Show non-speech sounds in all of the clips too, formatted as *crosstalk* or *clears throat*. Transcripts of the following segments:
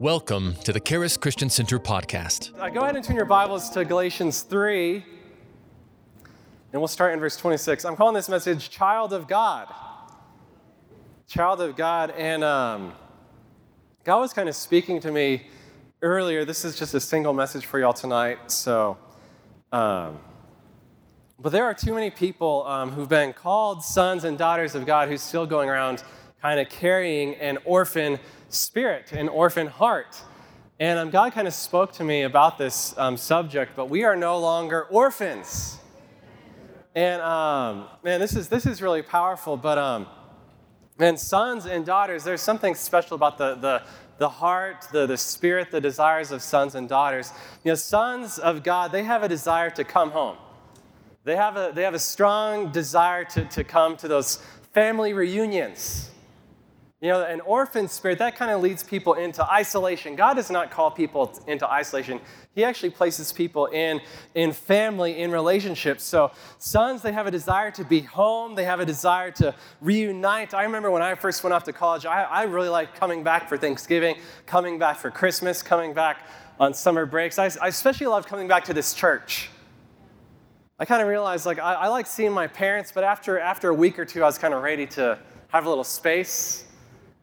Welcome to the Charis Christian Center podcast. Uh, go ahead and turn your Bibles to Galatians 3, and we'll start in verse 26. I'm calling this message Child of God. Child of God. And um, God was kind of speaking to me earlier. This is just a single message for y'all tonight. So, um, but there are too many people um, who've been called sons and daughters of God who's still going around kind of carrying an orphan spirit, an orphan heart. And um, God kind of spoke to me about this um, subject, but we are no longer orphans. And um, man, this is, this is really powerful, but um, man, sons and daughters, there's something special about the, the, the heart, the, the spirit, the desires of sons and daughters. You know, sons of God, they have a desire to come home. They have a, they have a strong desire to, to come to those family reunions. You know, an orphan spirit, that kind of leads people into isolation. God does not call people into isolation. He actually places people in, in family, in relationships. So, sons, they have a desire to be home, they have a desire to reunite. I remember when I first went off to college, I, I really liked coming back for Thanksgiving, coming back for Christmas, coming back on summer breaks. I, I especially loved coming back to this church. I kind of realized, like, I, I like seeing my parents, but after, after a week or two, I was kind of ready to have a little space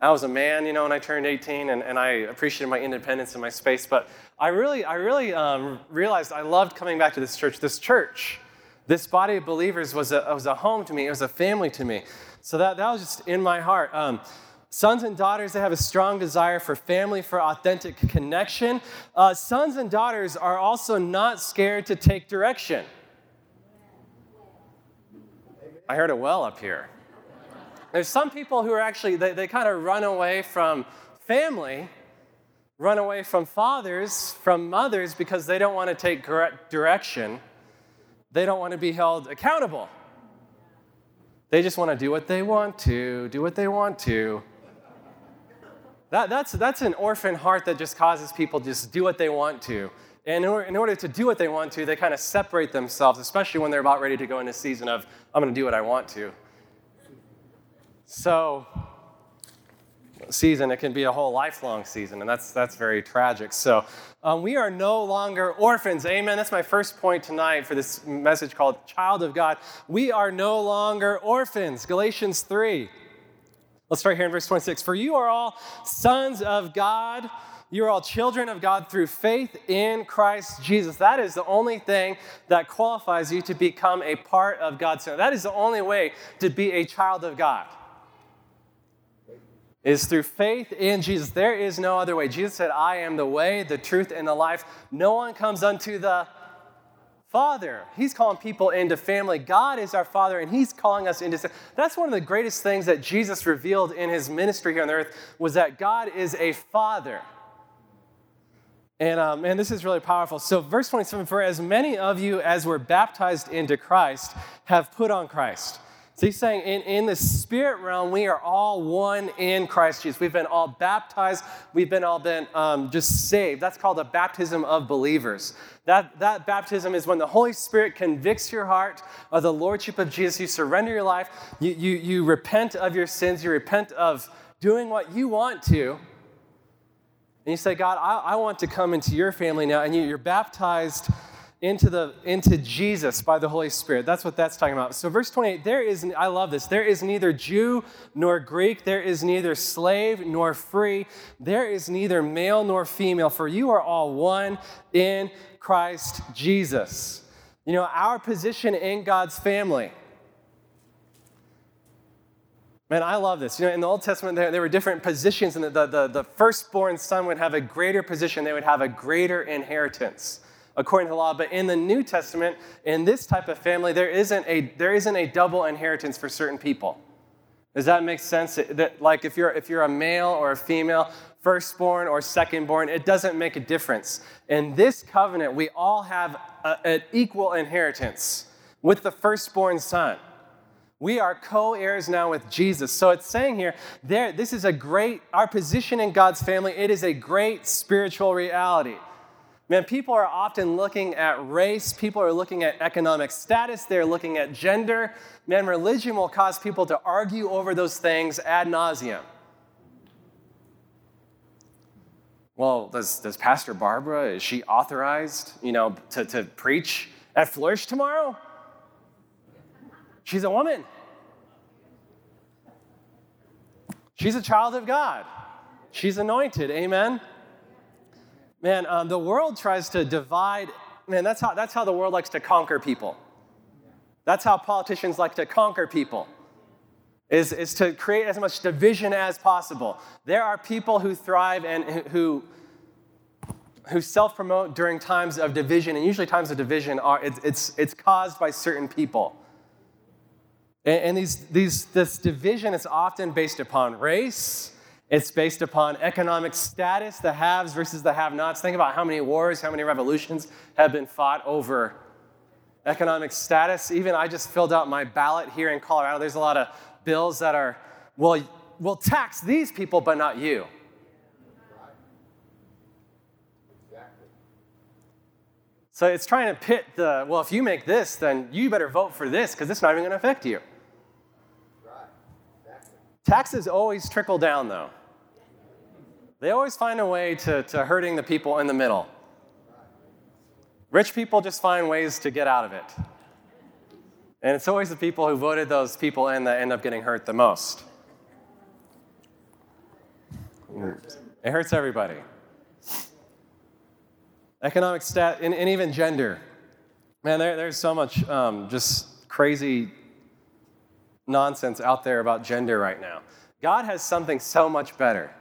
I was a man, you know, when I turned 18, and, and I appreciated my independence and my space. But I really, I really um, realized I loved coming back to this church. This church, this body of believers was a, was a home to me. It was a family to me. So that, that was just in my heart. Um, sons and daughters, they have a strong desire for family, for authentic connection. Uh, sons and daughters are also not scared to take direction. I heard it well up here. There's some people who are actually, they, they kind of run away from family, run away from fathers, from mothers, because they don't want to take direction. They don't want to be held accountable. They just want to do what they want to, do what they want to. That, that's, that's an orphan heart that just causes people to just do what they want to. And in order, in order to do what they want to, they kind of separate themselves, especially when they're about ready to go into a season of, I'm going to do what I want to. So, season, it can be a whole lifelong season, and that's, that's very tragic. So, um, we are no longer orphans. Amen. That's my first point tonight for this message called Child of God. We are no longer orphans. Galatians 3. Let's start here in verse 26. For you are all sons of God. You are all children of God through faith in Christ Jesus. That is the only thing that qualifies you to become a part of God's family. That is the only way to be a child of God is through faith in Jesus. There is no other way. Jesus said, I am the way, the truth, and the life. No one comes unto the Father. He's calling people into family. God is our Father, and He's calling us into. That's one of the greatest things that Jesus revealed in His ministry here on earth was that God is a Father. And um, man, this is really powerful. So, verse 27 For as many of you as were baptized into Christ have put on Christ. So he's saying in, in the spirit realm, we are all one in Christ Jesus. We've been all baptized. We've been all been um, just saved. That's called the baptism of believers. That, that baptism is when the Holy Spirit convicts your heart of the Lordship of Jesus. You surrender your life. You, you, you repent of your sins. You repent of doing what you want to. And you say, God, I, I want to come into your family now. And you, you're baptized into the into Jesus by the Holy Spirit. That's what that's talking about. So verse 28, there is I love this. There is neither Jew nor Greek, there is neither slave nor free, there is neither male nor female, for you are all one in Christ Jesus. You know, our position in God's family. Man, I love this. You know, in the Old Testament, there, there were different positions, and the, the, the firstborn son would have a greater position, they would have a greater inheritance according to the law. But in the New Testament, in this type of family, there isn't a, there isn't a double inheritance for certain people. Does that make sense? That, like if you're, if you're a male or a female, firstborn or secondborn, it doesn't make a difference. In this covenant, we all have an equal inheritance with the firstborn son. We are co heirs now with Jesus. So it's saying here, there, this is a great, our position in God's family, it is a great spiritual reality. Man, people are often looking at race, people are looking at economic status, they're looking at gender. Man, religion will cause people to argue over those things ad nauseum. Well, does, does Pastor Barbara, is she authorized, you know, to, to preach at Flourish tomorrow? She's a woman. She's a child of God. She's anointed. Amen. Man, um, the world tries to divide. Man, that's how, that's how the world likes to conquer people. That's how politicians like to conquer people, is, is to create as much division as possible. There are people who thrive and who, who self promote during times of division, and usually times of division are it's, it's, it's caused by certain people. And, and these, these, this division is often based upon race, it's based upon economic status, the haves versus the have nots. Think about how many wars, how many revolutions have been fought over economic status. Even I just filled out my ballot here in Colorado. There's a lot of bills that are, well, we'll tax these people, but not you. So it's trying to pit the, well, if you make this, then you better vote for this because it's not even going to affect you. Taxes always trickle down, though. They always find a way to, to hurting the people in the middle. Rich people just find ways to get out of it. And it's always the people who voted those people in that end up getting hurt the most. It hurts everybody. Economic stat, and, and even gender. Man, there, there's so much um, just crazy nonsense out there about gender right now. God has something so much better,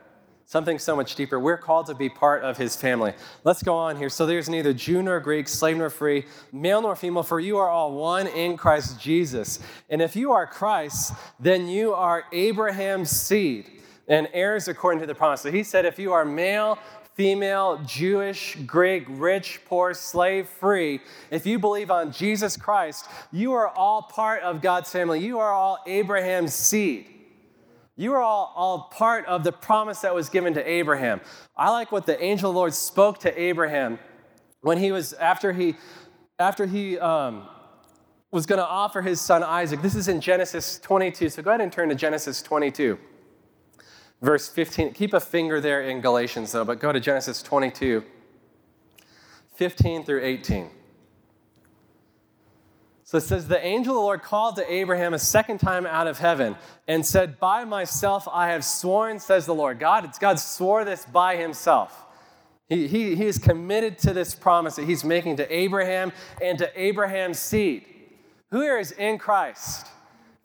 something so much deeper. We're called to be part of his family. Let's go on here. So there's neither Jew nor Greek, slave nor free, male nor female, for you are all one in Christ Jesus. And if you are Christ, then you are Abraham's seed and heirs according to the promise. So he said, if you are male, female, Jewish, Greek, rich, poor, slave, free, if you believe on Jesus Christ, you are all part of God's family. You are all Abraham's seed. You are all, all part of the promise that was given to Abraham. I like what the angel of the Lord spoke to Abraham when he was, after he, after he um, was going to offer his son Isaac. This is in Genesis 22. So go ahead and turn to Genesis 22 verse 15. Keep a finger there in Galatians, though, but go to Genesis 22, 15 through 18. So it says, The angel of the Lord called to Abraham a second time out of heaven and said, By myself I have sworn, says the Lord. God, it's God swore this by himself. He, he, he is committed to this promise that he's making to Abraham and to Abraham's seed. Who here is in Christ?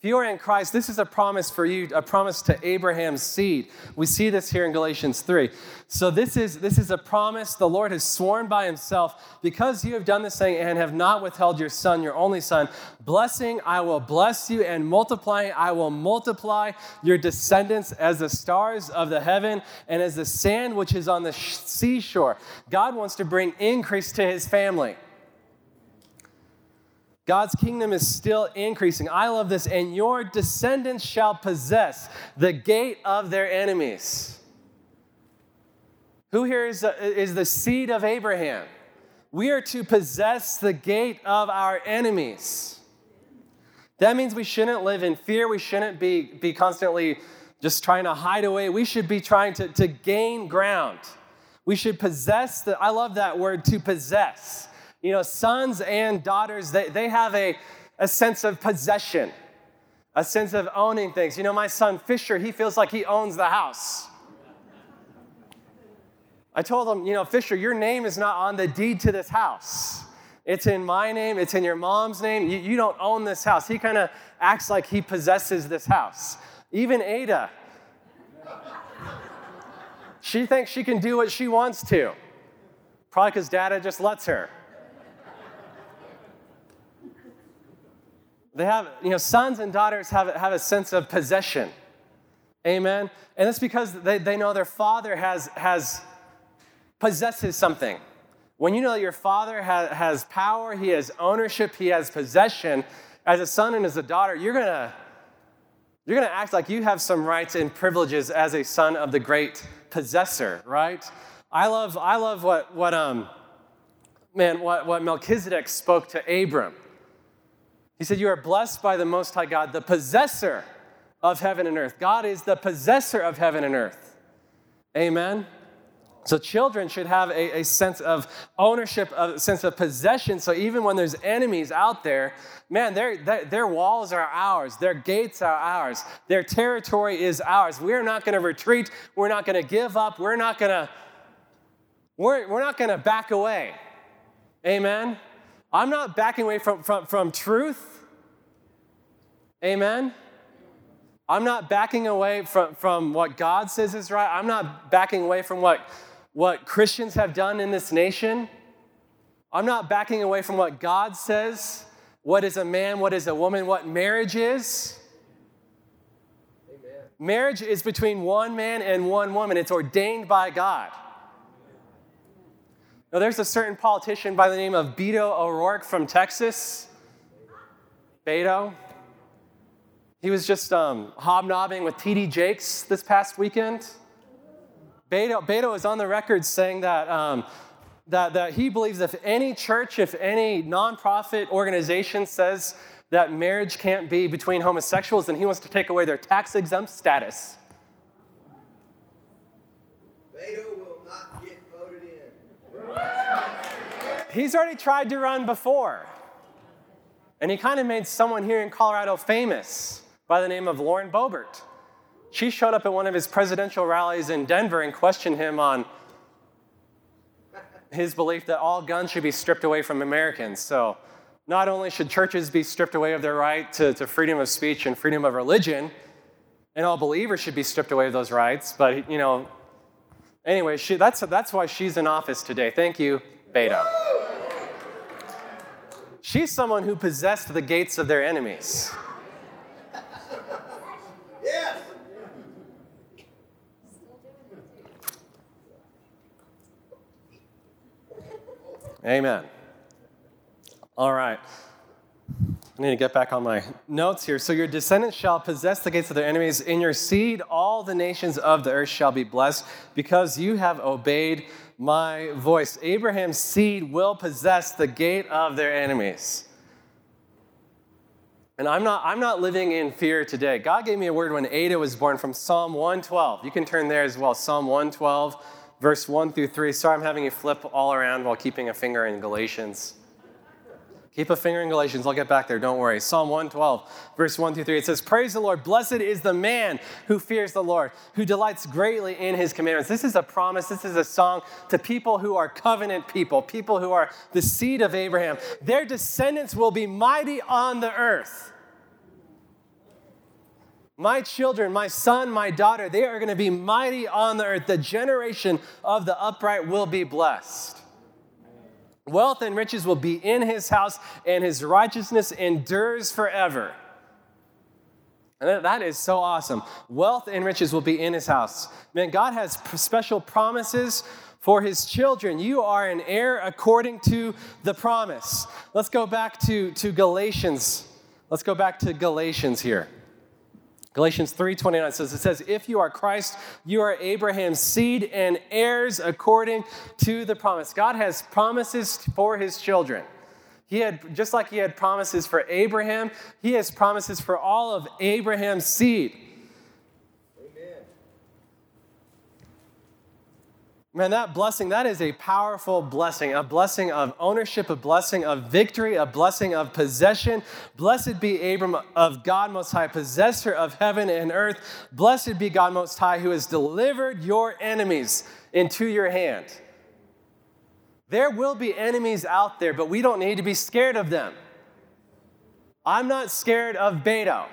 If you are in Christ, this is a promise for you, a promise to Abraham's seed. We see this here in Galatians 3. So this is this is a promise the Lord has sworn by himself, because you have done this thing and have not withheld your son, your only son. Blessing, I will bless you, and multiplying, I will multiply your descendants as the stars of the heaven and as the sand which is on the seashore. God wants to bring increase to his family. God's kingdom is still increasing. I love this. And your descendants shall possess the gate of their enemies. Who here is the, is the seed of Abraham? We are to possess the gate of our enemies. That means we shouldn't live in fear. We shouldn't be, be constantly just trying to hide away. We should be trying to, to gain ground. We should possess the, I love that word, to possess. You know, sons and daughters, they, they have a, a sense of possession, a sense of owning things. You know, my son Fisher, he feels like he owns the house. I told him, you know, Fisher, your name is not on the deed to this house. It's in my name, it's in your mom's name. You, you don't own this house. He kind of acts like he possesses this house. Even Ada, she thinks she can do what she wants to. Probably because dada just lets her. They have, you know, sons and daughters have, have a sense of possession. Amen. And it's because they, they know their father has, has possesses something. When you know that your father has, has power, he has ownership, he has possession, as a son and as a daughter, you're gonna you're gonna act like you have some rights and privileges as a son of the great possessor, right? I love, I love what, what um, man, what, what Melchizedek spoke to Abram. He said, You are blessed by the Most High God, the possessor of heaven and earth. God is the possessor of heaven and earth. Amen. So children should have a, a, sense of ownership, a sense of possession. So even when there's enemies out there, man, their, their, their walls are ours, their gates are ours, their territory is ours. We're not going to retreat. We're not going to give up. We're not going to we're, we're not going to back away. Amen. I'm not backing away from, from, from truth. Amen. I'm not backing away from, from what God says is right. I'm not backing away from what what Christians have done in this nation. I'm not backing away from what God says. What is a man? What is a woman? What marriage is? Amen. Marriage is between one man and one woman. It's ordained by God. Now, there's a certain politician by the name of Beto O'Rourke from Texas. Beto. He was just um, hobnobbing with T.D. Jakes this past weekend. Beto, Beto is on the record saying that, um, that, that he believes if any church, if any nonprofit organization says that marriage can't be between homosexuals, then he wants to take away their tax exempt status. Beto will not get voted in. He's already tried to run before. And he kind of made someone here in Colorado famous by the name of Lauren Boebert. She showed up at one of his presidential rallies in Denver and questioned him on his belief that all guns should be stripped away from Americans. So, not only should churches be stripped away of their right to, to freedom of speech and freedom of religion, and all believers should be stripped away of those rights, but, you know, anyway, she, that's, that's why she's in office today. Thank you, Beto. She's someone who possessed the gates of their enemies. Amen. All right. I need to get back on my notes here. So, your descendants shall possess the gates of their enemies. In your seed, all the nations of the earth shall be blessed because you have obeyed my voice. Abraham's seed will possess the gate of their enemies. And I'm not, I'm not living in fear today. God gave me a word when Ada was born from Psalm 112. You can turn there as well. Psalm 112 verse 1 through 3. Sorry, I'm having you flip all around while keeping a finger in Galatians. Keep a finger in Galatians. I'll get back there. Don't worry. Psalm 112, verse 1 through 3. It says, Praise the Lord. Blessed is the man who fears the Lord, who delights greatly in his commandments. This is a promise. This is a song to people who are covenant people, people who are the seed of Abraham. Their descendants will be mighty on the earth. My children, my son, my daughter, they are going to be mighty on the earth. The generation of the upright will be blessed. Wealth and riches will be in his house, and his righteousness endures forever. And that is so awesome. Wealth and riches will be in his house. Man, God has special promises for his children. You are an heir according to the promise. Let's go back to, to Galatians. Let's go back to Galatians here. Galatians 3:29 says it says if you are Christ you are Abraham's seed and heirs according to the promise. God has promises for his children. He had just like he had promises for Abraham, he has promises for all of Abraham's seed. Man, that blessing, that is a powerful blessing, a blessing of ownership, a blessing of victory, a blessing of possession. Blessed be Abram of God Most High, possessor of heaven and earth. Blessed be God Most High, who has delivered your enemies into your hand. There will be enemies out there, but we don't need to be scared of them. I'm not scared of Beto.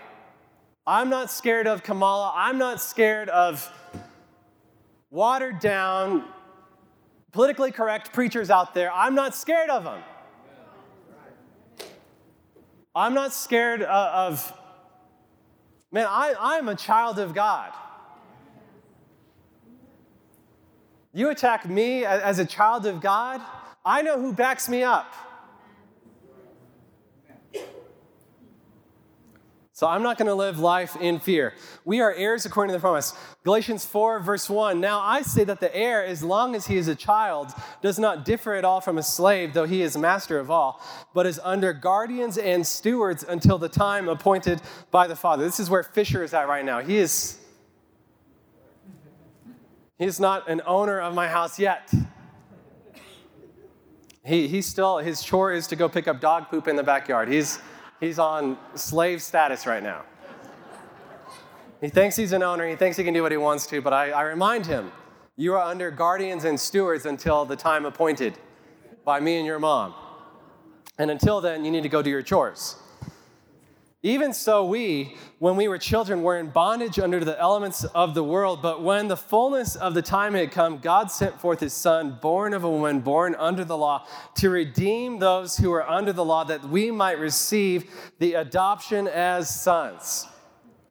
I'm not scared of Kamala. I'm not scared of watered down, politically correct preachers out there. I'm not scared of them. I'm not scared uh, of, man, I, I'm a child of God. You attack me as a child of God, I know who backs me up. So I'm not going to live life in fear. We are heirs according to the promise. Galatians 4, verse 1. Now I say that the heir, as long as he is a child, does not differ at all from a slave, though he is master of all, but is under guardians and stewards until the time appointed by the Father. This is where Fisher is at right now. He is He's not an owner of my house yet. He, he's still, his chore is to go pick up dog poop in the backyard. He's, he's on slave status right now. He thinks he's an owner, he thinks he can do what he wants to, but I, I remind him you are under guardians and stewards until the time appointed by me and your mom. And until then, you need to go do your chores. Even so, we, when we were children, were in bondage under the elements of the world. But when the fullness of the time had come, God sent forth his Son, born of a woman, born under the law, to redeem those who were under the law, that we might receive the adoption as sons.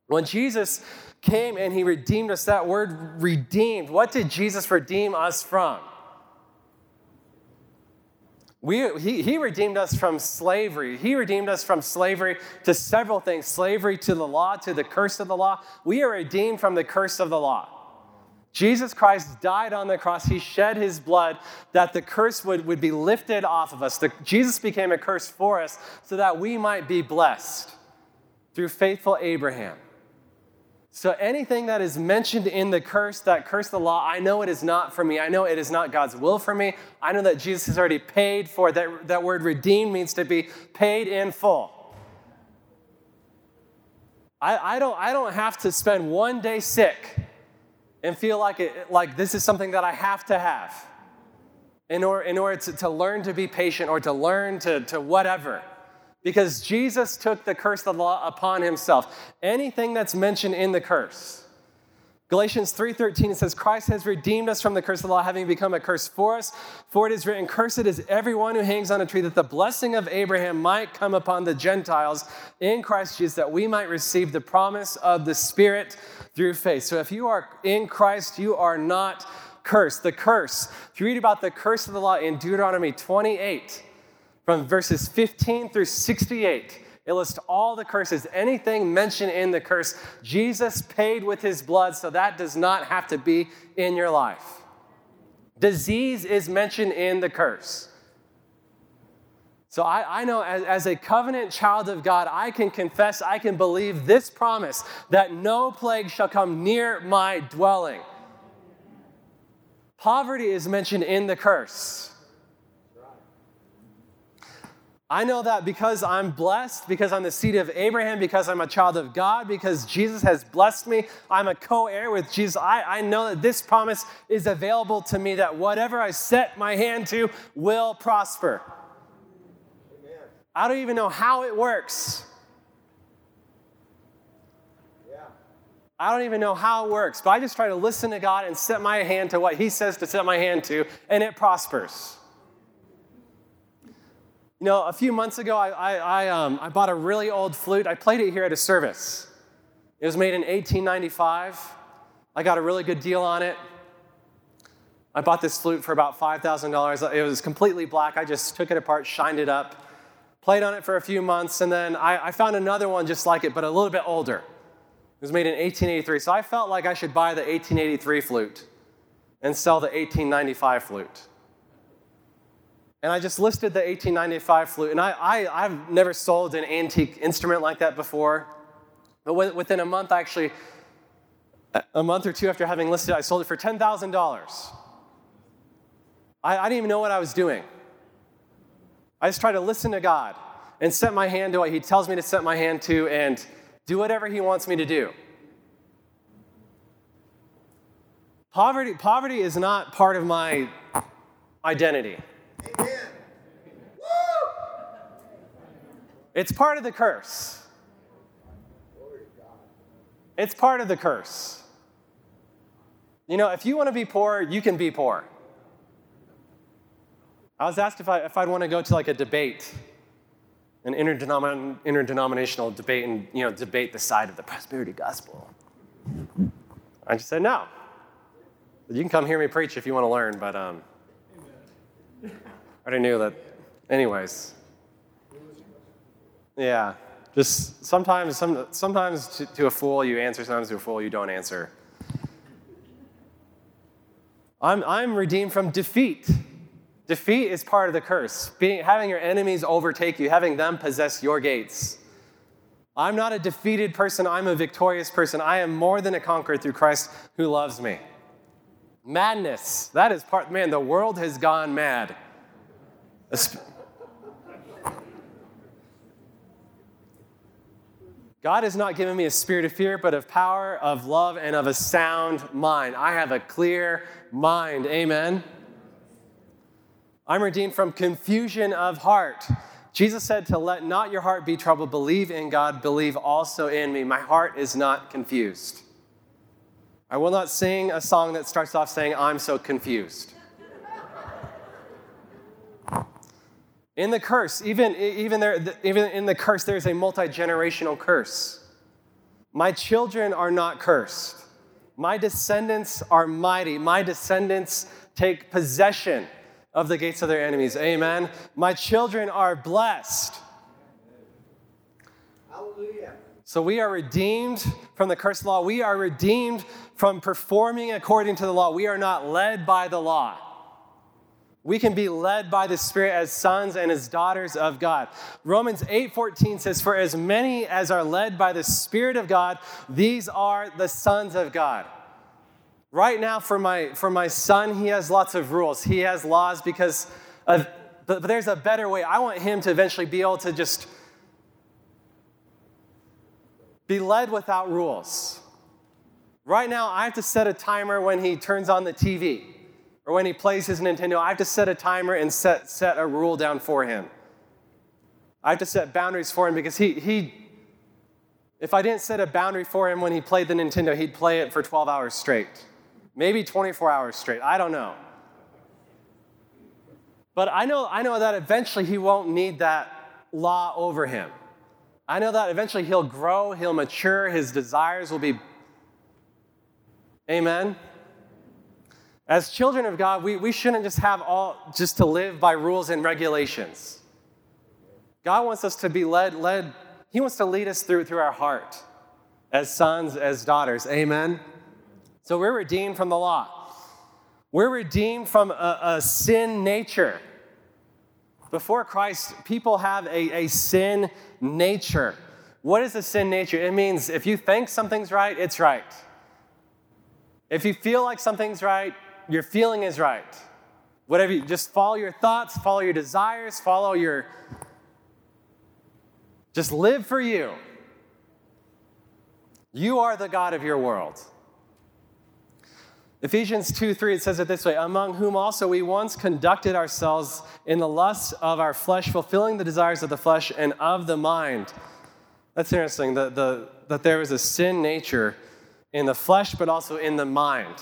When Jesus came and he redeemed us, that word redeemed, what did Jesus redeem us from? We, he, he redeemed us from slavery. He redeemed us from slavery to several things slavery to the law, to the curse of the law. We are redeemed from the curse of the law. Jesus Christ died on the cross. He shed his blood that the curse would, would be lifted off of us. The, Jesus became a curse for us so that we might be blessed through faithful Abraham. So anything that is mentioned in the curse, that curse the law, I know it is not for me. I know it is not God's will for me. I know that Jesus has already paid for. That, that word redeemed means to be paid in full. I, I, don't, I don't have to spend one day sick and feel like, it, like this is something that I have to have in order, in order to, to learn to be patient or to learn to, to whatever because Jesus took the curse of the law upon himself. Anything that's mentioned in the curse. Galatians 3:13 it says Christ has redeemed us from the curse of the law having become a curse for us for it is written cursed is everyone who hangs on a tree that the blessing of Abraham might come upon the Gentiles in Christ Jesus that we might receive the promise of the spirit through faith. So if you are in Christ you are not cursed. The curse. If you read about the curse of the law in Deuteronomy 28 from verses 15 through 68. It lists all the curses, anything mentioned in the curse. Jesus paid with his blood, so that does not have to be in your life. Disease is mentioned in the curse. So I, I know as, as, a covenant child of God, I can confess, I can believe this promise that no plague shall come near my dwelling. Poverty is mentioned in the curse. I know that because I'm blessed, because I'm the seed of Abraham, because I'm a child of God, because Jesus has blessed me, I'm a co heir with Jesus. I, I know that this promise is available to me that whatever I set my hand to will prosper. I don't even know how it works. Yeah. I don't even know how it works, but I just try to listen to God and set my hand to what He says to set my hand to, and it prospers. Know, a few months ago, I, I, I, um, I bought a really old flute. I played it here at a service. It was made in 1895. I got a really good deal on it. I bought this flute for about $5,000. It was completely black. I just took it apart, shined it up, played on it for a few months, and then I, I found another one just like it, but a little bit older. It was made in 1883. So I felt like I should buy the 1883 flute and sell the 1895 flute and I just listed the 1895 flute. And I, I, have never sold an antique instrument like that before. But within a month, actually, a month or two after having listed it, I sold it for $10,000. I, I didn't even know what I was doing. I just try to listen to God and set my hand to what He tells me to set my hand to and do whatever He wants me to do. Poverty, poverty is not part of my identity. It's part of the curse. It's part of the curse. You know, if you want to be poor, you can be poor. I was asked if, I, if I'd want to go to like a debate, an interdenomin- interdenominational debate, and you know, debate the side of the prosperity gospel. I just said no. You can come hear me preach if you want to learn, but um, I already knew that. Anyways, yeah, just sometimes, some, sometimes to, to a fool you answer, sometimes to a fool you don't answer. I'm, I'm redeemed from defeat. Defeat is part of the curse. Being, having your enemies overtake you, having them possess your gates. I'm not a defeated person, I'm a victorious person. I am more than a conqueror through Christ who loves me. Madness. That is part, man, the world has gone mad. God has not given me a spirit of fear, but of power, of love, and of a sound mind. I have a clear mind. Amen. I'm redeemed from confusion of heart. Jesus said to let not your heart be troubled. Believe in God, believe also in me. My heart is not confused. I will not sing a song that starts off saying, I'm so confused. In the curse, even, even, there, even in the curse, there's a multi generational curse. My children are not cursed. My descendants are mighty. My descendants take possession of the gates of their enemies. Amen. My children are blessed. Hallelujah. So we are redeemed from the curse law. We are redeemed from performing according to the law. We are not led by the law. We can be led by the Spirit as sons and as daughters of God. Romans 8:14 says, "For as many as are led by the Spirit of God, these are the sons of God." Right now, for my, for my son, he has lots of rules. He has laws because of, but, but there's a better way. I want him to eventually be able to just be led without rules. Right now, I have to set a timer when he turns on the TV or when he plays his Nintendo. I have to set a timer and set, set a rule down for him. I have to set boundaries for him because he, he, if I didn't set a boundary for him when he played the Nintendo, he'd play it for 12 hours straight maybe 24 hours straight. I don't know. But I know, I know that eventually he won't need that law over him. I know that eventually he'll grow, he'll mature, his desires will be. Amen. As children of God, we, we shouldn't just have all just to live by rules and regulations. God wants us to be led, led, He wants to lead us through through our heart as sons, as daughters. Amen. So we're redeemed from the law. We're redeemed from a, a sin nature. Before Christ, people have a, a sin nature. What is a sin nature? It means if you think something's right, it's right. If you feel like something's right, your feeling is right. Whatever you just follow your thoughts, follow your desires, follow your just live for you. You are the God of your world. Ephesians 2 3, it says it this way Among whom also we once conducted ourselves in the lusts of our flesh, fulfilling the desires of the flesh and of the mind. That's interesting that, the, that there is a sin nature in the flesh, but also in the mind.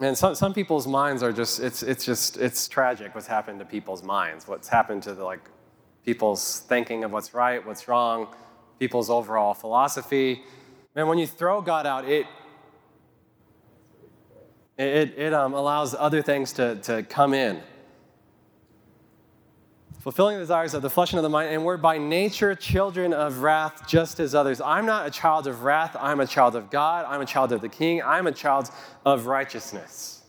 And some, some people's minds are just, it's, it's just, it's tragic what's happened to people's minds, what's happened to the, like people's thinking of what's right, what's wrong people's overall philosophy. Man, when you throw God out, it it, it um, allows other things to, to come in. Fulfilling the desires of the flesh and of the mind, and we're by nature children of wrath just as others. I'm not a child of wrath, I'm a child of God, I'm a child of the King, I'm a child of righteousness.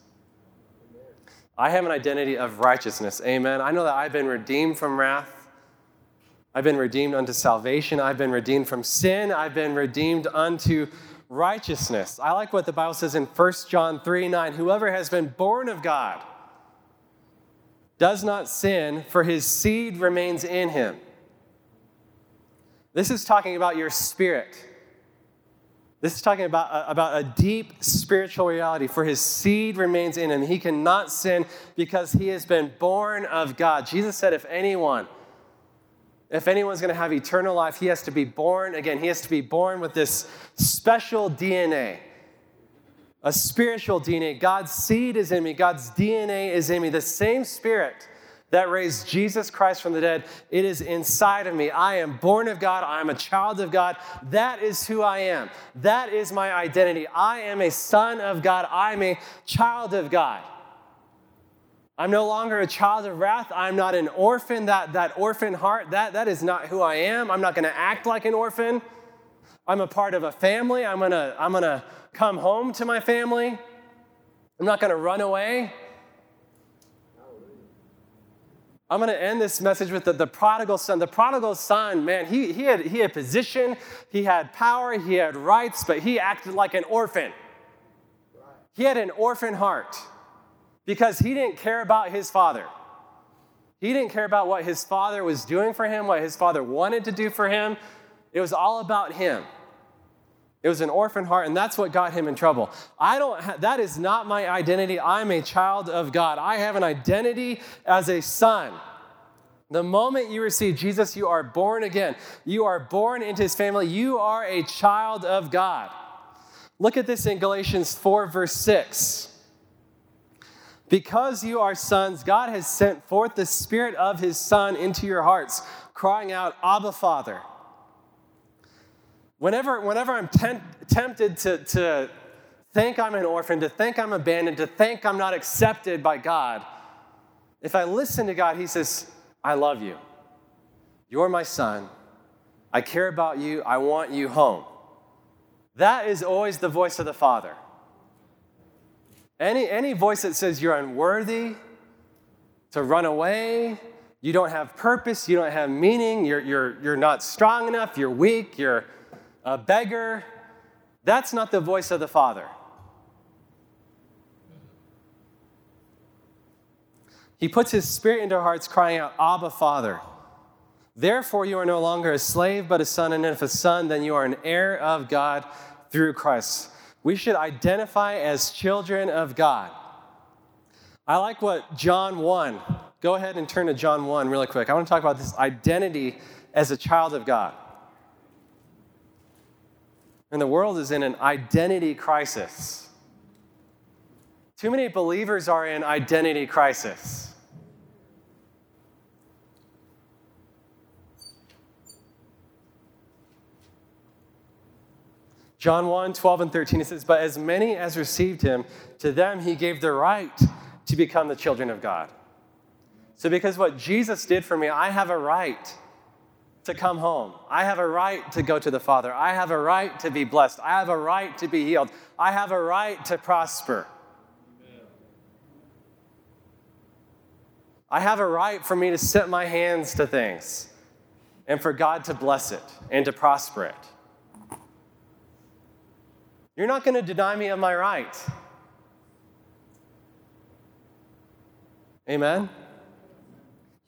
I have an identity of righteousness. Amen. I know that I've been redeemed from wrath. I've been redeemed unto salvation. I've been redeemed from sin. I've been redeemed unto righteousness. I like what the Bible says in 1 John 3 9. Whoever has been born of God does not sin, for his seed remains in him. This is talking about your spirit. This is talking about a, about a deep spiritual reality, for his seed remains in him. He cannot sin because he has been born of God. Jesus said, If anyone if anyone's going to have eternal life, he has to be born again. He has to be born with this special DNA, a spiritual DNA. God's seed is in me, God's DNA is in me. The same spirit that raised Jesus Christ from the dead, it is inside of me. I am born of God. I am a child of God. That is who I am. That is my identity. I am a son of God. I am a child of God. I'm no longer a child of wrath. I'm not an orphan. That, that orphan heart, that, that is not who I am. I'm not going to act like an orphan. I'm a part of a family. I'm going to I'm going to come home to my family. I'm not going to run away. I'm going to end this message with the, the prodigal son. The prodigal son, man, he, he, had, he had position, he had power, he had rights, but he acted like an orphan. He had an orphan heart because he didn't care about his father. He didn't care about what his father was doing for him, what his father wanted to do for him. It was all about him. It was an orphan heart, and that's what got him in trouble. I don't. Ha- that is not my identity. I'm a child of God. I have an identity as a son. The moment you receive Jesus, you are born again. You are born into his family. You are a child of God. Look at this in Galatians 4, verse 6. Because you are sons, God has sent forth the Spirit of His Son into your hearts, crying out, Abba, Father. Whenever, whenever I'm tempted to, to think I'm an orphan, to think I'm abandoned, to think I'm not accepted by God, if I listen to God, He says, I love you. You're my son. I care about you. I want you home. That is always the voice of the Father. Any, any voice that says you're unworthy, to run away, you don't have purpose, you don't have meaning, you're, you're, you're not strong enough, you're weak, you're a beggar. That's not the voice of the Father. He puts his spirit into our hearts, crying out, Abba, Father. Therefore, you are no longer a slave, but a son, and if a son, then you are an heir of God through Christ. We should identify as children of God. I like what John 1, go ahead and turn to John 1 really quick. I want to talk about this identity as a child of God. And the world is in an identity crisis. Too many believers are in identity crisis. John 1 12 and 13, it says, But as many as received him, to them he gave the right to become the children of God. So, because what Jesus did for me, I have a right to come home. I have a right to go to the Father. I have a right to be blessed. I have a right to be healed. I have a right to prosper. I have a right for me to set my hands to things and for God to bless it and to prosper it. You're not going to deny me of my right. Amen?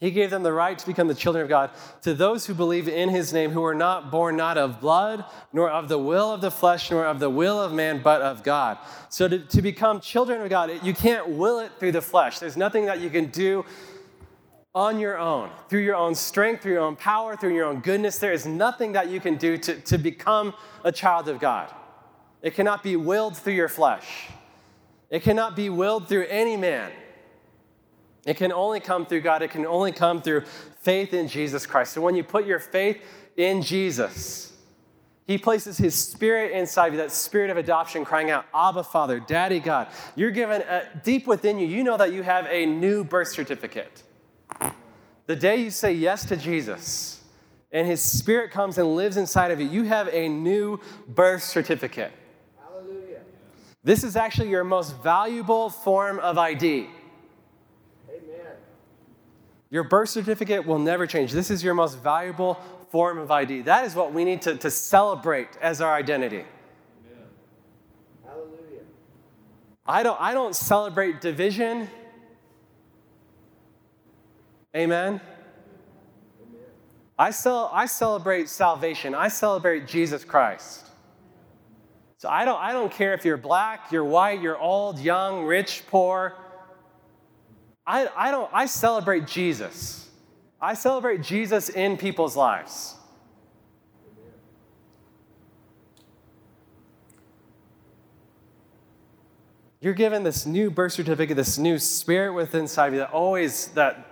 He gave them the right to become the children of God to those who believe in his name, who are not born not of blood, nor of the will of the flesh, nor of the will of man, but of God. So to, to become children of God, you can't will it through the flesh. There's nothing that you can do on your own, through your own strength, through your own power, through your own goodness. There is nothing that you can do to, to become a child of God. It cannot be willed through your flesh, it cannot be willed through any man. It can only come through God. It can only come through faith in Jesus Christ. So when you put your faith in Jesus, He places His Spirit inside of you, that spirit of adoption, crying out, Abba, Father, Daddy, God. You're given a, deep within you, you know that you have a new birth certificate. The day you say yes to Jesus and His Spirit comes and lives inside of you, you have a new birth certificate. Hallelujah. This is actually your most valuable form of ID. Your birth certificate will never change. This is your most valuable form of ID. That is what we need to, to celebrate as our identity. Hallelujah. I don't, I don't celebrate division. Amen. I, cel- I celebrate salvation. I celebrate Jesus Christ. So I don't, I don't care if you're black, you're white, you're old, young, rich, poor. I, I don't I celebrate Jesus. I celebrate Jesus in people's lives. You're given this new birth certificate, this new spirit within inside of you that always that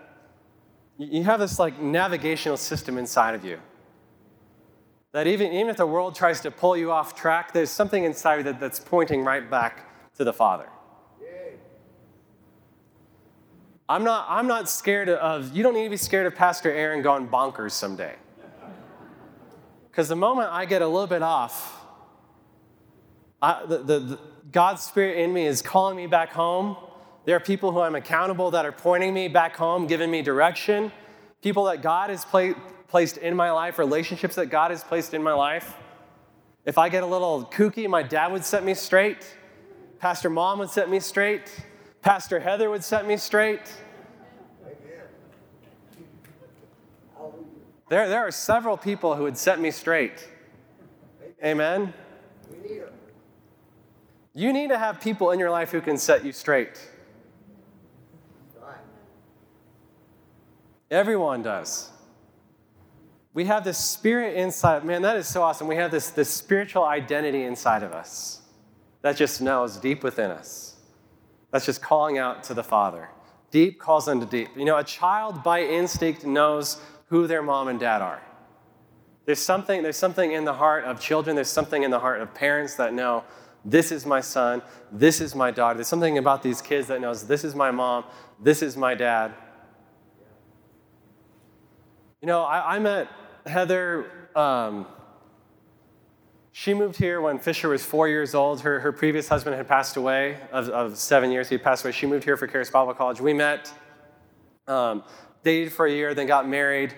you have this like navigational system inside of you. That even, even if the world tries to pull you off track, there's something inside of you that, that's pointing right back to the Father. I'm not, I'm not scared of, you don't need to be scared of Pastor Aaron going bonkers someday. Because the moment I get a little bit off, I, the, the, the, God's Spirit in me is calling me back home, There are people who I'm accountable that are pointing me back home, giving me direction. People that God has pla- placed in my life, relationships that God has placed in my life. If I get a little kooky, my dad would set me straight. Pastor Mom would set me straight. Pastor Heather would set me straight. There, there are several people who would set me straight. Amen. You need to have people in your life who can set you straight. Everyone does. We have this spirit inside. Man, that is so awesome. We have this, this spiritual identity inside of us that just knows deep within us. That's just calling out to the Father. Deep calls unto deep. You know, a child by instinct knows who their mom and dad are. There's something, there's something in the heart of children, there's something in the heart of parents that know this is my son, this is my daughter. There's something about these kids that knows this is my mom, this is my dad. You know, I, I met Heather. Um, she moved here when Fisher was four years old. Her, her previous husband had passed away of, of seven years. He passed away. She moved here for Charis Bible College. We met, um, dated for a year, then got married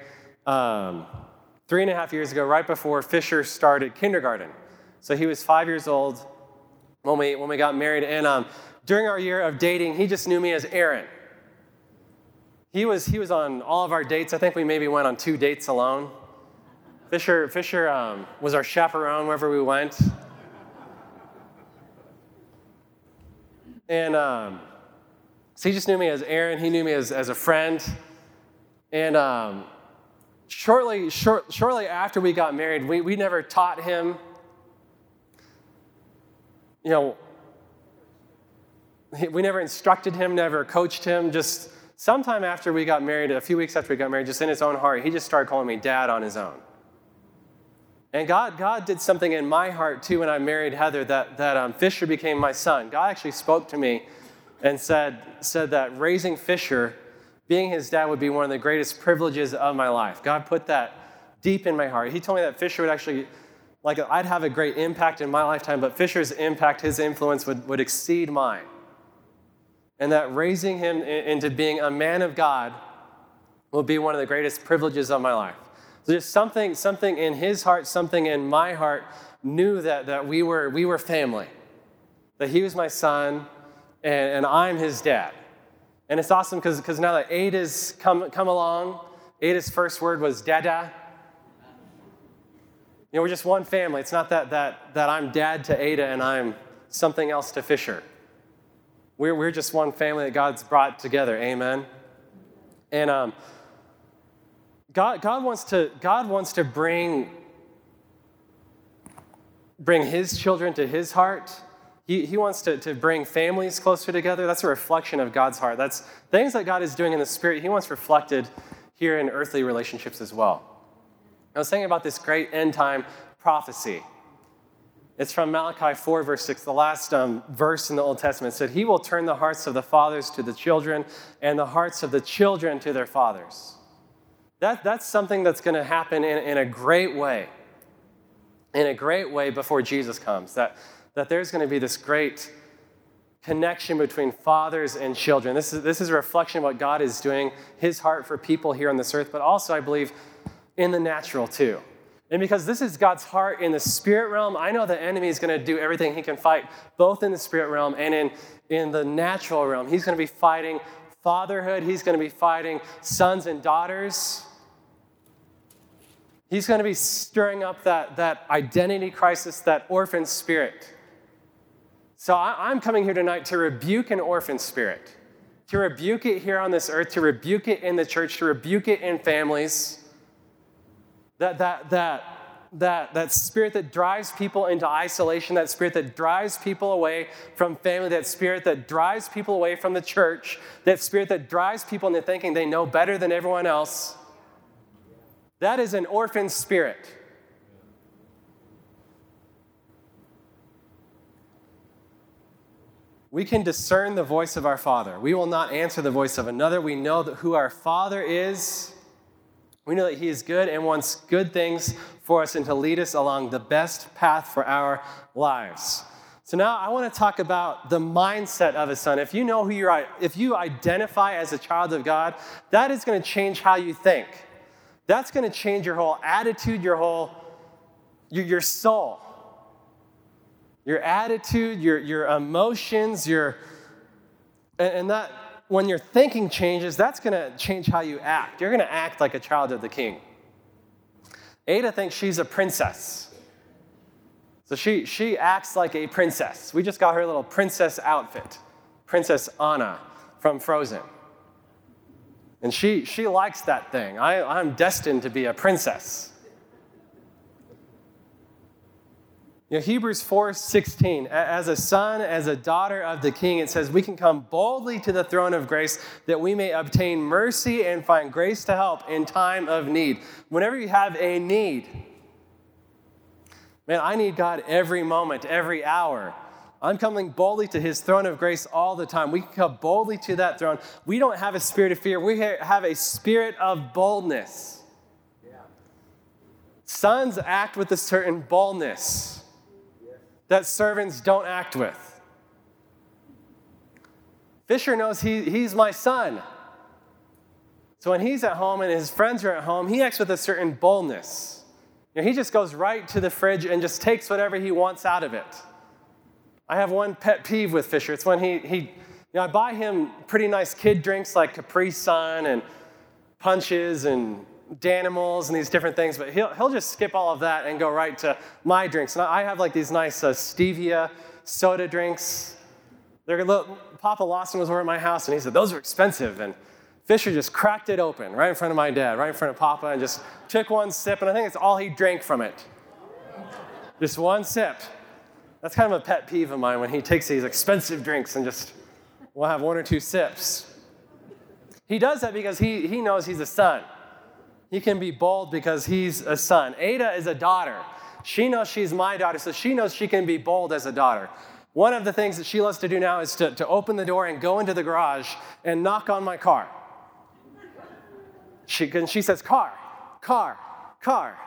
um, three and a half years ago, right before Fisher started kindergarten. So he was five years old when we, when we got married. And um, during our year of dating, he just knew me as Aaron. He was, he was on all of our dates. I think we maybe went on two dates alone. Fisher, Fisher um, was our chaperone wherever we went. And um, so he just knew me as Aaron. He knew me as, as a friend. And um, shortly, short, shortly after we got married, we, we never taught him, you know, we never instructed him, never coached him. Just sometime after we got married, a few weeks after we got married, just in his own heart, he just started calling me dad on his own. And God, God did something in my heart too when I married Heather that, that um, Fisher became my son. God actually spoke to me and said, said that raising Fisher, being his dad, would be one of the greatest privileges of my life. God put that deep in my heart. He told me that Fisher would actually, like, I'd have a great impact in my lifetime, but Fisher's impact, his influence would, would exceed mine. And that raising him into being a man of God will be one of the greatest privileges of my life. Just something, something in his heart, something in my heart knew that, that we, were, we were family, that he was my son and, and I'm his dad. And it's awesome because now that Ada's come, come along, Ada's first word was dada. You know, we're just one family. It's not that, that, that I'm dad to Ada and I'm something else to Fisher. We're, we're just one family that God's brought together. Amen. And um, God, God, wants to, God wants to bring, bring his children to his heart. He, he wants to, to bring families closer together. That's a reflection of God's heart. That's things that God is doing in the spirit, he wants reflected here in earthly relationships as well. I was thinking about this great end time prophecy. It's from Malachi 4, verse 6, the last um, verse in the Old Testament. It said, He will turn the hearts of the fathers to the children, and the hearts of the children to their fathers. That, that's something that's going to happen in, in a great way, in a great way before Jesus comes. That, that there's going to be this great connection between fathers and children. This is, this is a reflection of what God is doing, His heart for people here on this earth, but also, I believe, in the natural too. And because this is God's heart in the spirit realm, I know the enemy is going to do everything he can fight, both in the spirit realm and in, in the natural realm. He's going to be fighting fatherhood, he's going to be fighting sons and daughters. He's going to be stirring up that, that identity crisis, that orphan spirit. So I, I'm coming here tonight to rebuke an orphan spirit, to rebuke it here on this earth, to rebuke it in the church, to rebuke it in families. That, that, that, that, that spirit that drives people into isolation, that spirit that drives people away from family, that spirit that drives people away from the church, that spirit that drives people into thinking they know better than everyone else. That is an orphan spirit. We can discern the voice of our Father. We will not answer the voice of another. We know that who our Father is. We know that He is good and wants good things for us and to lead us along the best path for our lives. So now I want to talk about the mindset of a son. If you know who you are, if you identify as a child of God, that is going to change how you think. That's going to change your whole attitude, your whole, your, your soul. Your attitude, your, your emotions, your, and, and that, when your thinking changes, that's going to change how you act. You're going to act like a child of the king. Ada thinks she's a princess. So she, she acts like a princess. We just got her little princess outfit, Princess Anna from Frozen. And she, she likes that thing. I, I'm destined to be a princess. You know, Hebrews 4:16, as a son, as a daughter of the king, it says we can come boldly to the throne of grace that we may obtain mercy and find grace to help in time of need. Whenever you have a need, man, I need God every moment, every hour. I'm coming boldly to his throne of grace all the time. We can come boldly to that throne. We don't have a spirit of fear, we have a spirit of boldness. Sons act with a certain boldness that servants don't act with. Fisher knows he, he's my son. So when he's at home and his friends are at home, he acts with a certain boldness. You know, he just goes right to the fridge and just takes whatever he wants out of it. I have one pet peeve with Fisher. It's when he, he you know, I buy him pretty nice kid drinks like Capri Sun and punches and Danimals and these different things, but he'll, he'll just skip all of that and go right to my drinks. And I have like these nice uh, stevia soda drinks. They're little, Papa Lawson was over at my house and he said, Those are expensive. And Fisher just cracked it open right in front of my dad, right in front of Papa, and just took one sip. And I think it's all he drank from it. Just one sip. That's kind of a pet peeve of mine when he takes these expensive drinks and just will have one or two sips. He does that because he, he knows he's a son. He can be bold because he's a son. Ada is a daughter. She knows she's my daughter, so she knows she can be bold as a daughter. One of the things that she loves to do now is to, to open the door and go into the garage and knock on my car. She, and she says, Car, car, car.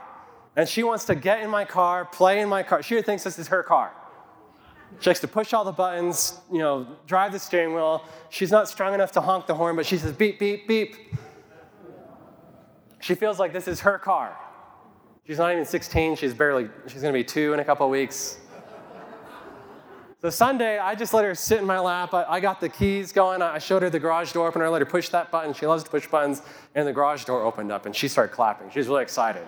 And she wants to get in my car, play in my car. She thinks this is her car. She likes to push all the buttons, you know, drive the steering wheel. She's not strong enough to honk the horn, but she says, beep, beep, beep. She feels like this is her car. She's not even 16, she's barely, she's gonna be two in a couple weeks. So Sunday, I just let her sit in my lap. I, I, got the keys going. I showed her the garage door opener. I let her push that button. She loves to push buttons. And the garage door opened up, and she started clapping. She was really excited.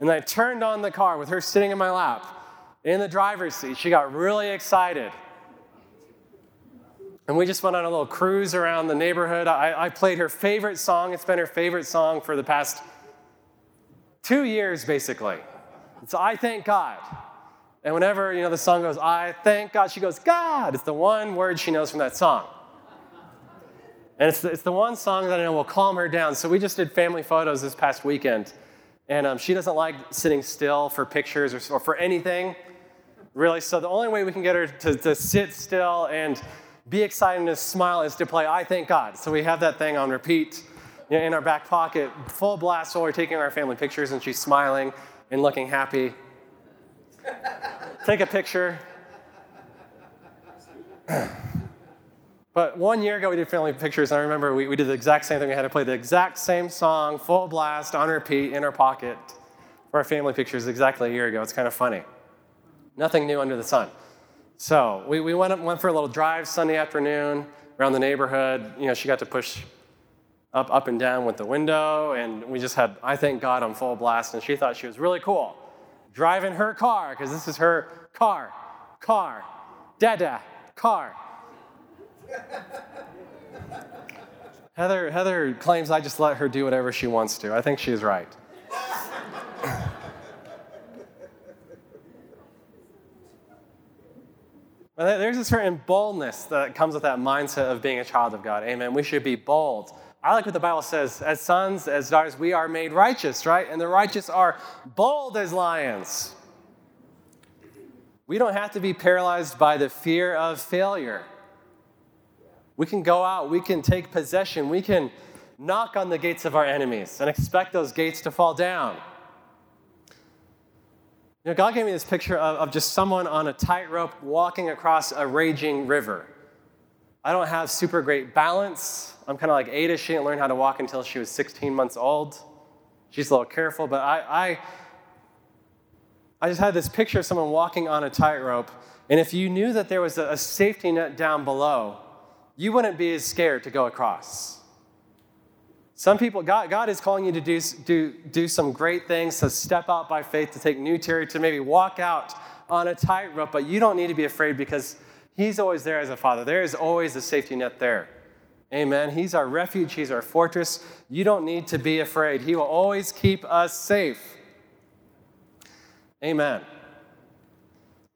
And I turned on the car with her sitting in my lap in the driver's seat. She got really excited. And we just went on a little cruise around the neighborhood. I, I played her favorite song. It's been her favorite song for the past Two years, basically. So I thank God. And whenever, you know, the song goes, I thank God, she goes, God. It's the one word she knows from that song. And it's the, it's the one song that I know will calm her down. So we just did family photos this past weekend. And um, she doesn't like sitting still for pictures or, or, for anything, really. So the only way we can get her to, to sit still and be excited and smile is to play I Thank God. So we have that thing on repeat in our back pocket, full blast while we're taking our family pictures, and she's smiling and looking happy. Take a picture. *clears throat* but one year ago, we did family pictures, and I remember we, we did the exact same thing. We had to play the exact same song, full blast, on repeat, in our pocket for our family pictures exactly a year ago. It's kind of funny. Nothing new under the sun. So we, we went, went for a little drive Sunday afternoon around the neighborhood. You know, she got to push up, up and down with the window, and we just had, I thank God, on full blast, and she thought she was really cool. Driving her car, because this is her car, car, dada, car. Heather, Heather claims I just let her do whatever she wants to. I think she's right. But there's a certain boldness that comes with that mindset of being a child of God. Amen. We should be bold. I like what the Bible says. As sons, as daughters, we are made righteous, right? And the righteous are bold as lions. We don't have to be paralyzed by the fear of failure. We can go out, we can take possession, we can knock on the gates of our enemies and expect those gates to fall down. You know, God gave me this picture of, of just someone on a tightrope walking across a raging river. I don't have super great balance. I'm kind of like Ada. She didn't learn how to walk until she was 16 months old. She's a little careful, but I, I, I just had this picture of someone walking on a tightrope. And if you knew that there was a, a safety net down below, you wouldn't be as scared to go across. Some people, God, God is calling you to do, do, do some great things, to step out by faith, to take new territory, to maybe walk out on a tightrope, but you don't need to be afraid because He's always there as a father. There is always a safety net there. Amen. He's our refuge, He's our fortress. You don't need to be afraid. He will always keep us safe. Amen.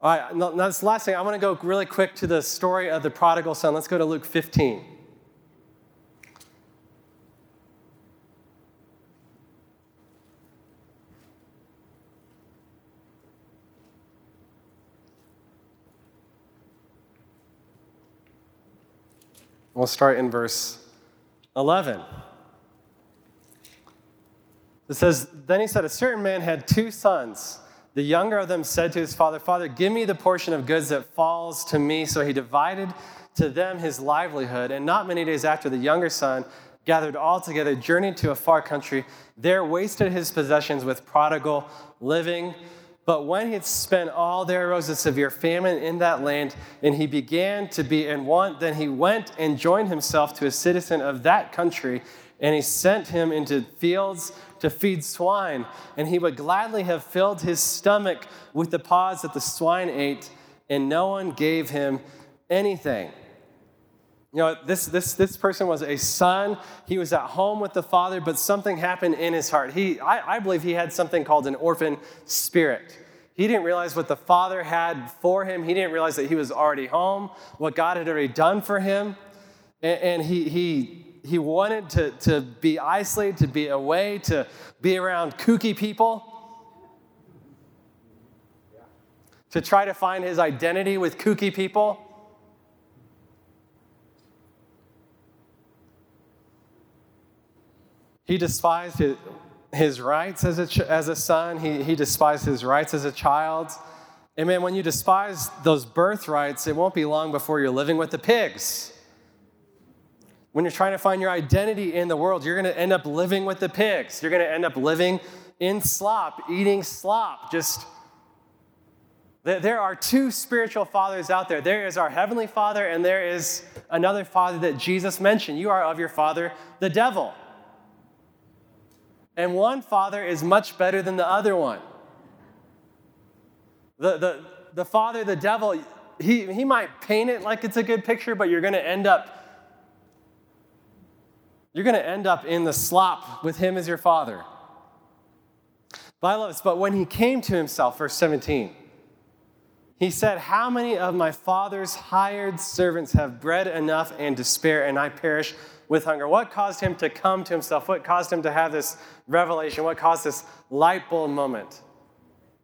All right, now, this last thing, I want to go really quick to the story of the prodigal son. Let's go to Luke 15. We'll start in verse 11. It says, Then he said, A certain man had two sons. The younger of them said to his father, Father, give me the portion of goods that falls to me. So he divided to them his livelihood. And not many days after, the younger son gathered all together, journeyed to a far country, there wasted his possessions with prodigal living. But when he had spent all, there arose a severe famine in that land, and he began to be in want. Then he went and joined himself to a citizen of that country, and he sent him into fields to feed swine. And he would gladly have filled his stomach with the pods that the swine ate, and no one gave him anything. You know, this, this, this person was a son. He was at home with the father, but something happened in his heart. He, I, I believe he had something called an orphan spirit. He didn't realize what the father had for him. He didn't realize that he was already home, what God had already done for him. And, and he, he, he wanted to, to be isolated, to be away, to be around kooky people, to try to find his identity with kooky people. He despised his, his rights as a, as a son, he, he despised his rights as a child. And man, when you despise those birthrights, it won't be long before you're living with the pigs. When you're trying to find your identity in the world, you're going to end up living with the pigs. You're going to end up living in slop, eating slop. Just there are two spiritual fathers out there. There is our heavenly father, and there is another father that Jesus mentioned. You are of your father, the devil. And one father is much better than the other one. The, the, the father, the devil, he, he might paint it like it's a good picture, but you're going to end up you're going to end up in the slop with him as your father. But I love this. But when he came to himself, verse 17, he said, How many of my father's hired servants have bread enough and to spare, and I perish with hunger? What caused him to come to himself? What caused him to have this revelation? What caused this light bulb moment?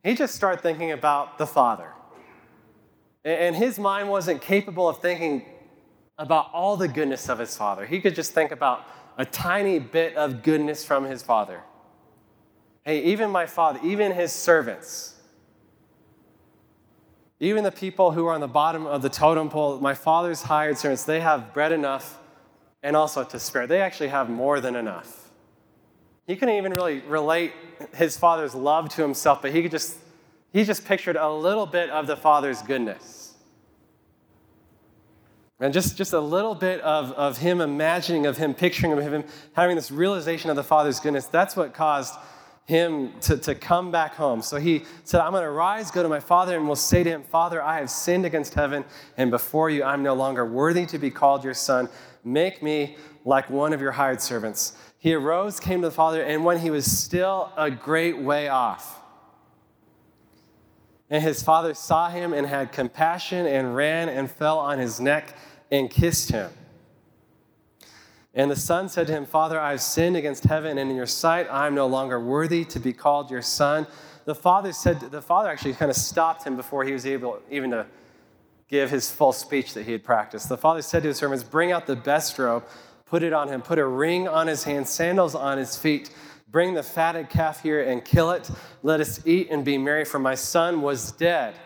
He just started thinking about the Father. And his mind wasn't capable of thinking about all the goodness of his Father. He could just think about a tiny bit of goodness from his Father. Hey, even my Father, even his servants, even the people who are on the bottom of the totem pole, my Father's hired servants, they have bread enough and also to spare. They actually have more than enough. He couldn't even really relate his father's love to himself, but he could just he just pictured a little bit of the father's goodness. And just, just a little bit of, of him imagining, of him picturing, of him having this realization of the father's goodness, that's what caused him to, to come back home. So he said, I'm going to rise, go to my father, and will say to him, Father, I have sinned against heaven, and before you I'm no longer worthy to be called your son. Make me like one of your hired servants. He arose, came to the Father, and when he was still a great way off, and his father saw him and had compassion and ran and fell on his neck and kissed him. And the son said to him, Father, I have sinned against heaven and in your sight. I am no longer worthy to be called your son. The father said, the father actually kind of stopped him before he was able even to give his full speech that he had practiced. The father said to his servants, Bring out the best robe, put it on him, put a ring on his hand, sandals on his feet, Bring the fatted calf here and kill it. Let us eat and be merry, for my son was dead.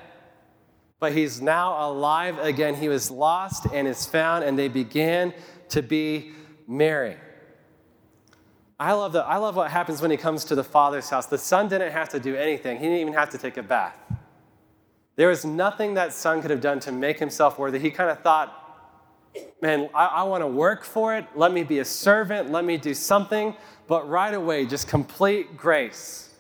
But he's now alive again. He was lost and is found, and they began to be merry. I love, the, I love what happens when he comes to the father's house. The son didn't have to do anything, he didn't even have to take a bath. There was nothing that son could have done to make himself worthy. He kind of thought, man, I, I want to work for it. Let me be a servant. Let me do something. But right away, just complete grace.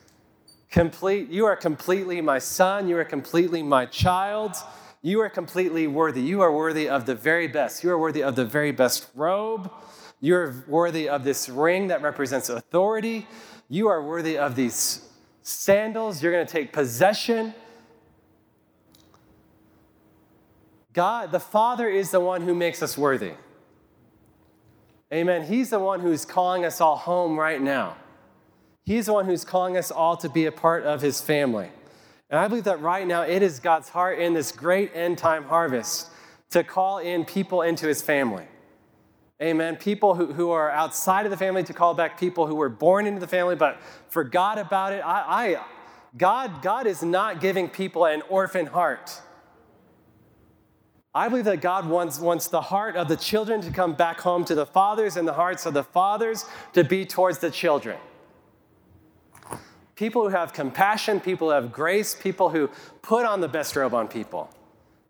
Complete, you are completely my son. You are completely my child. You are completely worthy. You are worthy of the very best. You are worthy of the very best robe. You're worthy of this ring that represents authority. You are worthy of these sandals. You're going to take possession. God, the Father, is the one who makes us worthy. Amen. He's the one who's calling us all home right now. He's the one who's calling us all to be a part of his family. And I believe that right now it is God's heart in this great end time harvest to call in people into his family. Amen. People who, who are outside of the family to call back people who were born into the family but forgot about it. I, I God, God is not giving people an orphan heart. I believe that God wants, wants the heart of the children to come back home to the fathers and the hearts of the fathers to be towards the children. People who have compassion, people who have grace, people who put on the best robe on people,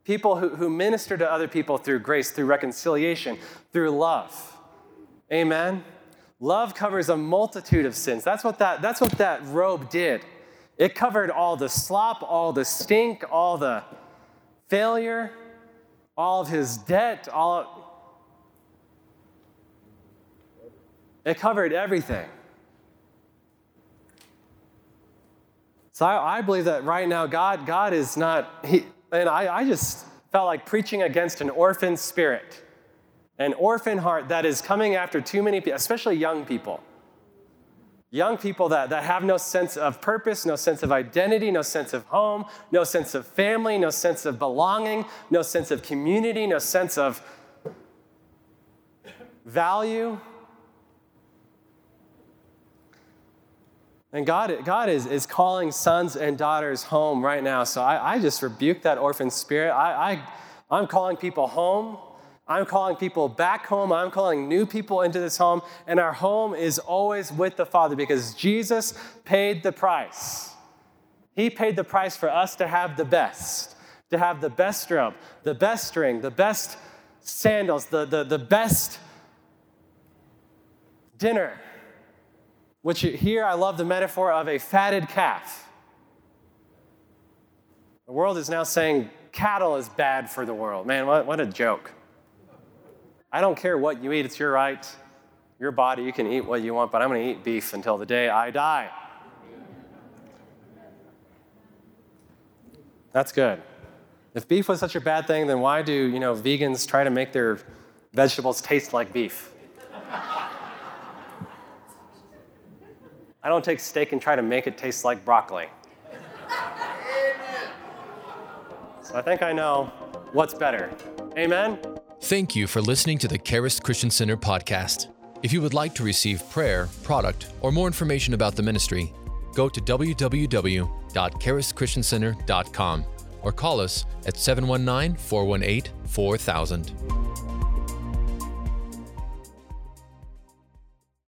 people who, who minister to other people through grace, through reconciliation, through love. Amen? Love covers a multitude of sins. That's what that, that's what that robe did. It covered all the slop, all the stink, all the failure, all of his debt, all it covered everything. So I, I, believe that right now God, God is not, and I, I just felt like preaching against an orphan spirit, an orphan heart that is coming after too many people, especially young people. Young people that, that have no sense of purpose, no sense of identity, no sense of home, no sense of family, no sense of belonging, no sense of community, no sense of value. And God, God is, is calling sons and daughters home right now. So I, I just rebuke that orphan spirit. I, I, I'm calling people home. I'm calling people back home. I'm calling new people into this home. And our home is always with the Father because Jesus paid the price. He paid the price for us to have the best, to have the best robe, the best ring, the best sandals, the, the, the best dinner. Which here I love the metaphor of a fatted calf. The world is now saying cattle is bad for the world. Man, what, what a joke. I don't care what you eat, it's your right, your body, you can eat what you want, but I'm going to eat beef until the day I die. That's good. If beef was such a bad thing, then why do, you know, vegans try to make their vegetables taste like beef? I don't take steak and try to make it taste like broccoli. So I think I know what's better. Amen? Thank you for listening to the Charis Christian Center podcast. If you would like to receive prayer, product, or more information about the ministry, go to www.charischristiancenter.com or call us at 719 418 4000.